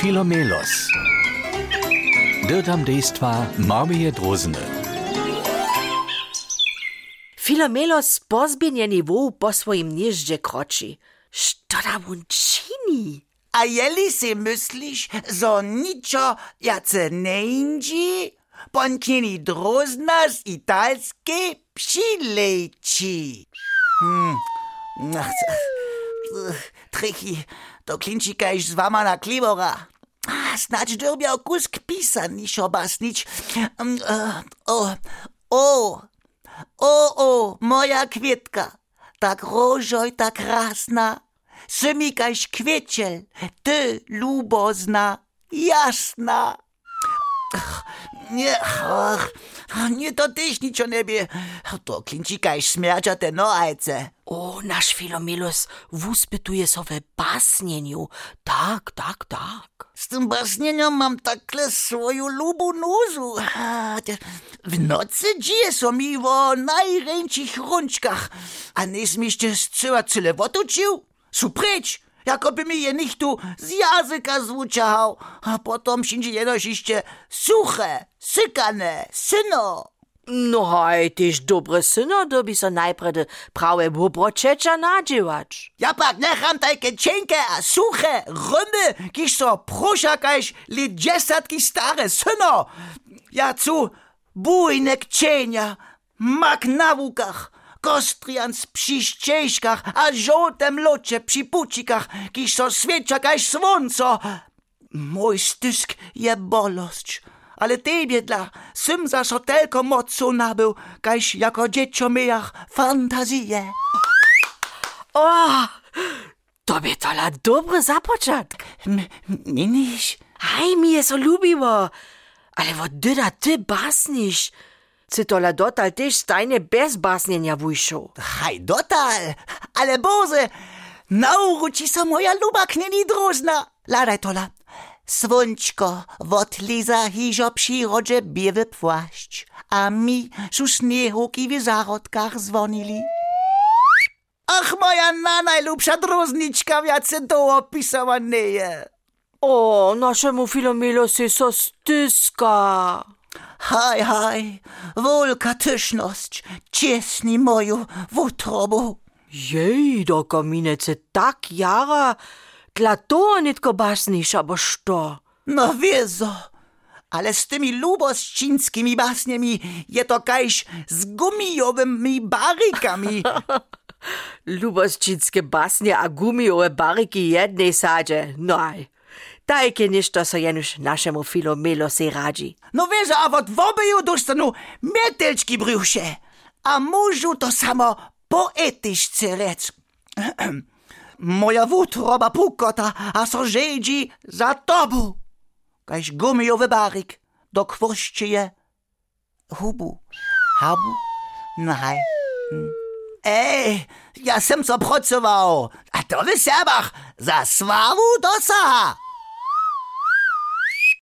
Filomelos. Dirtam dejstva Marmije Drozene. Filomelos pozbienjeni woł po swoim nieździe kroczy. Što da wun čini? A jeli si myślisz, że niczo jace nie indzi? Ponkini drozna z italskiej przyleci. Hmm. Trechi, to klinči kajž z vama na klivora. Snač drbja okus k pisanni šobas. Mm, e, o, o, o, o, moja kwietka, tak rožoj, tak krasna. Semi kajž ty ljubozna, jasna. Nie, ach, nie to tyś niczo niebie. To klinčika iš smiercia te noajce. O, nasz Filomelos wuspytuje sowe basnieniu. Tak, tak, tak. Z tym basnieniem mam takle swoją lubu nuzu. W nocy dzieje so mi o najręczych rączkach, a nie zmieście zcyła cyle otuczył? Su precz, jakoby mi je nichtu z jazyka zwuczał, a potom wszędzie jenoś iście suche, sykane, syno. No haj, tyż dobre syno, dobi so najprede prawe wobroczecza nadziewać. Ja pak necham tajke cienke a suche rymy, kiż so pruszakajś li dziesiątki stare syno. Ja cu bujnek cienia, mak na kostrians przy ścieżkach, a żółtem locie przy pucikach, kiż so świecza kaś słońco. Mój stysk je bolosć, ale tebie dla sym za so tylko mocu nabył, kaś jako dziecko miach fantazję. O, to by tola dobry zapoczatk. M- Miniś? Haj, mi je so lubiło. Ale wo dyda ty basniš? Ty tola dotal tyż stajne bez basnienia wujszu. Haj, dotal, ale Boże, nauczy so moja luba knini drożna. Ladaj tola. Słonczko wotliza hiżo przyrodzie biewy płaszcz, a mi su śniehoki w zarodkach dzwonili. Ach, moja na najlubsza drożniczka, jace to opisała nie je. O, naszemu Filomelosie so styska. Haj, haj, wielka tyszność, ciesni moju w utrobu. Jej, doko minece tak jara. Dla to nitko basniš, abo što? No wiezo, ale z tymi luboszczyńskimi basniami je to kajś z gumijowymi barykami. Lubosčinske basnje a gumijove bariki jednej sadzie. Noj. Ništo so jenuš našemu Filomelosi radzi. No wiezo, a wot wobeju dostanu mietelczki brzusze, a mużu to samo poetyszce rec. Moja wutroba pukota, a so żedzi za tobu. Kajś gumijowy baryk, do kwoście je hubu, habu, nahaj. Ej, ja sem so pracował, Gotowy Sebach! Za sławą do Sacha!